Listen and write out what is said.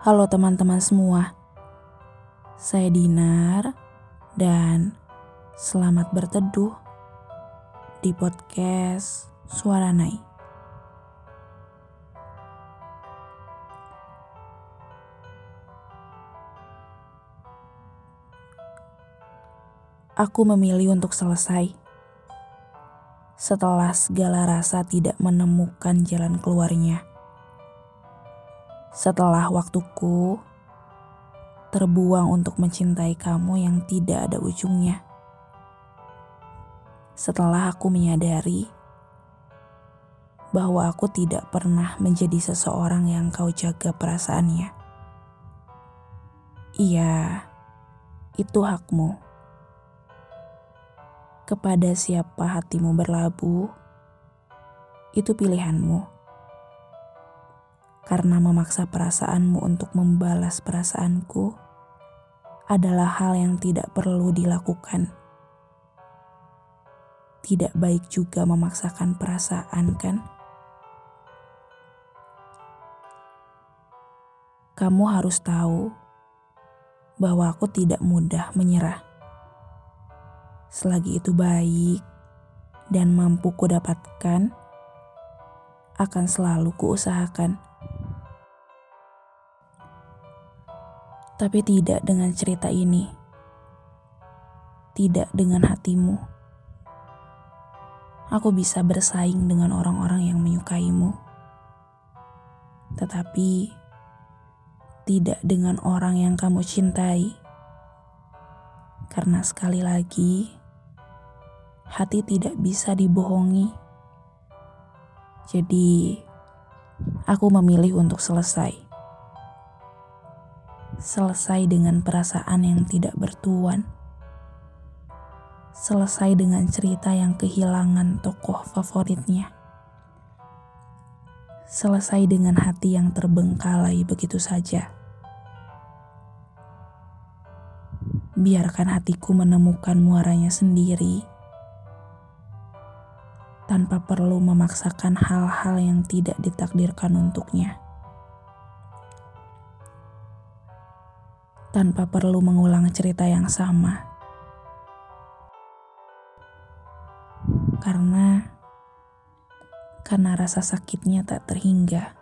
Halo teman-teman semua, saya Dinar dan selamat berteduh di podcast Suara Nai. Aku memilih untuk selesai setelah segala rasa tidak menemukan jalan keluarnya setelah waktuku terbuang untuk mencintai kamu yang tidak ada ujungnya. Setelah aku menyadari bahwa aku tidak pernah menjadi seseorang yang kau jaga perasaannya. Iya, itu hakmu. Kepada siapa hatimu berlabuh, itu pilihanmu karena memaksa perasaanmu untuk membalas perasaanku adalah hal yang tidak perlu dilakukan. Tidak baik juga memaksakan perasaan, kan? Kamu harus tahu bahwa aku tidak mudah menyerah. Selagi itu baik dan mampu kudapatkan, akan selalu kuusahakan. Tapi tidak dengan cerita ini. Tidak dengan hatimu. Aku bisa bersaing dengan orang-orang yang menyukaimu, tetapi tidak dengan orang yang kamu cintai, karena sekali lagi hati tidak bisa dibohongi. Jadi, aku memilih untuk selesai selesai dengan perasaan yang tidak bertuan, selesai dengan cerita yang kehilangan tokoh favoritnya, selesai dengan hati yang terbengkalai begitu saja. Biarkan hatiku menemukan muaranya sendiri tanpa perlu memaksakan hal-hal yang tidak ditakdirkan untuknya. Tanpa perlu mengulang cerita yang sama. Karena karena rasa sakitnya tak terhingga.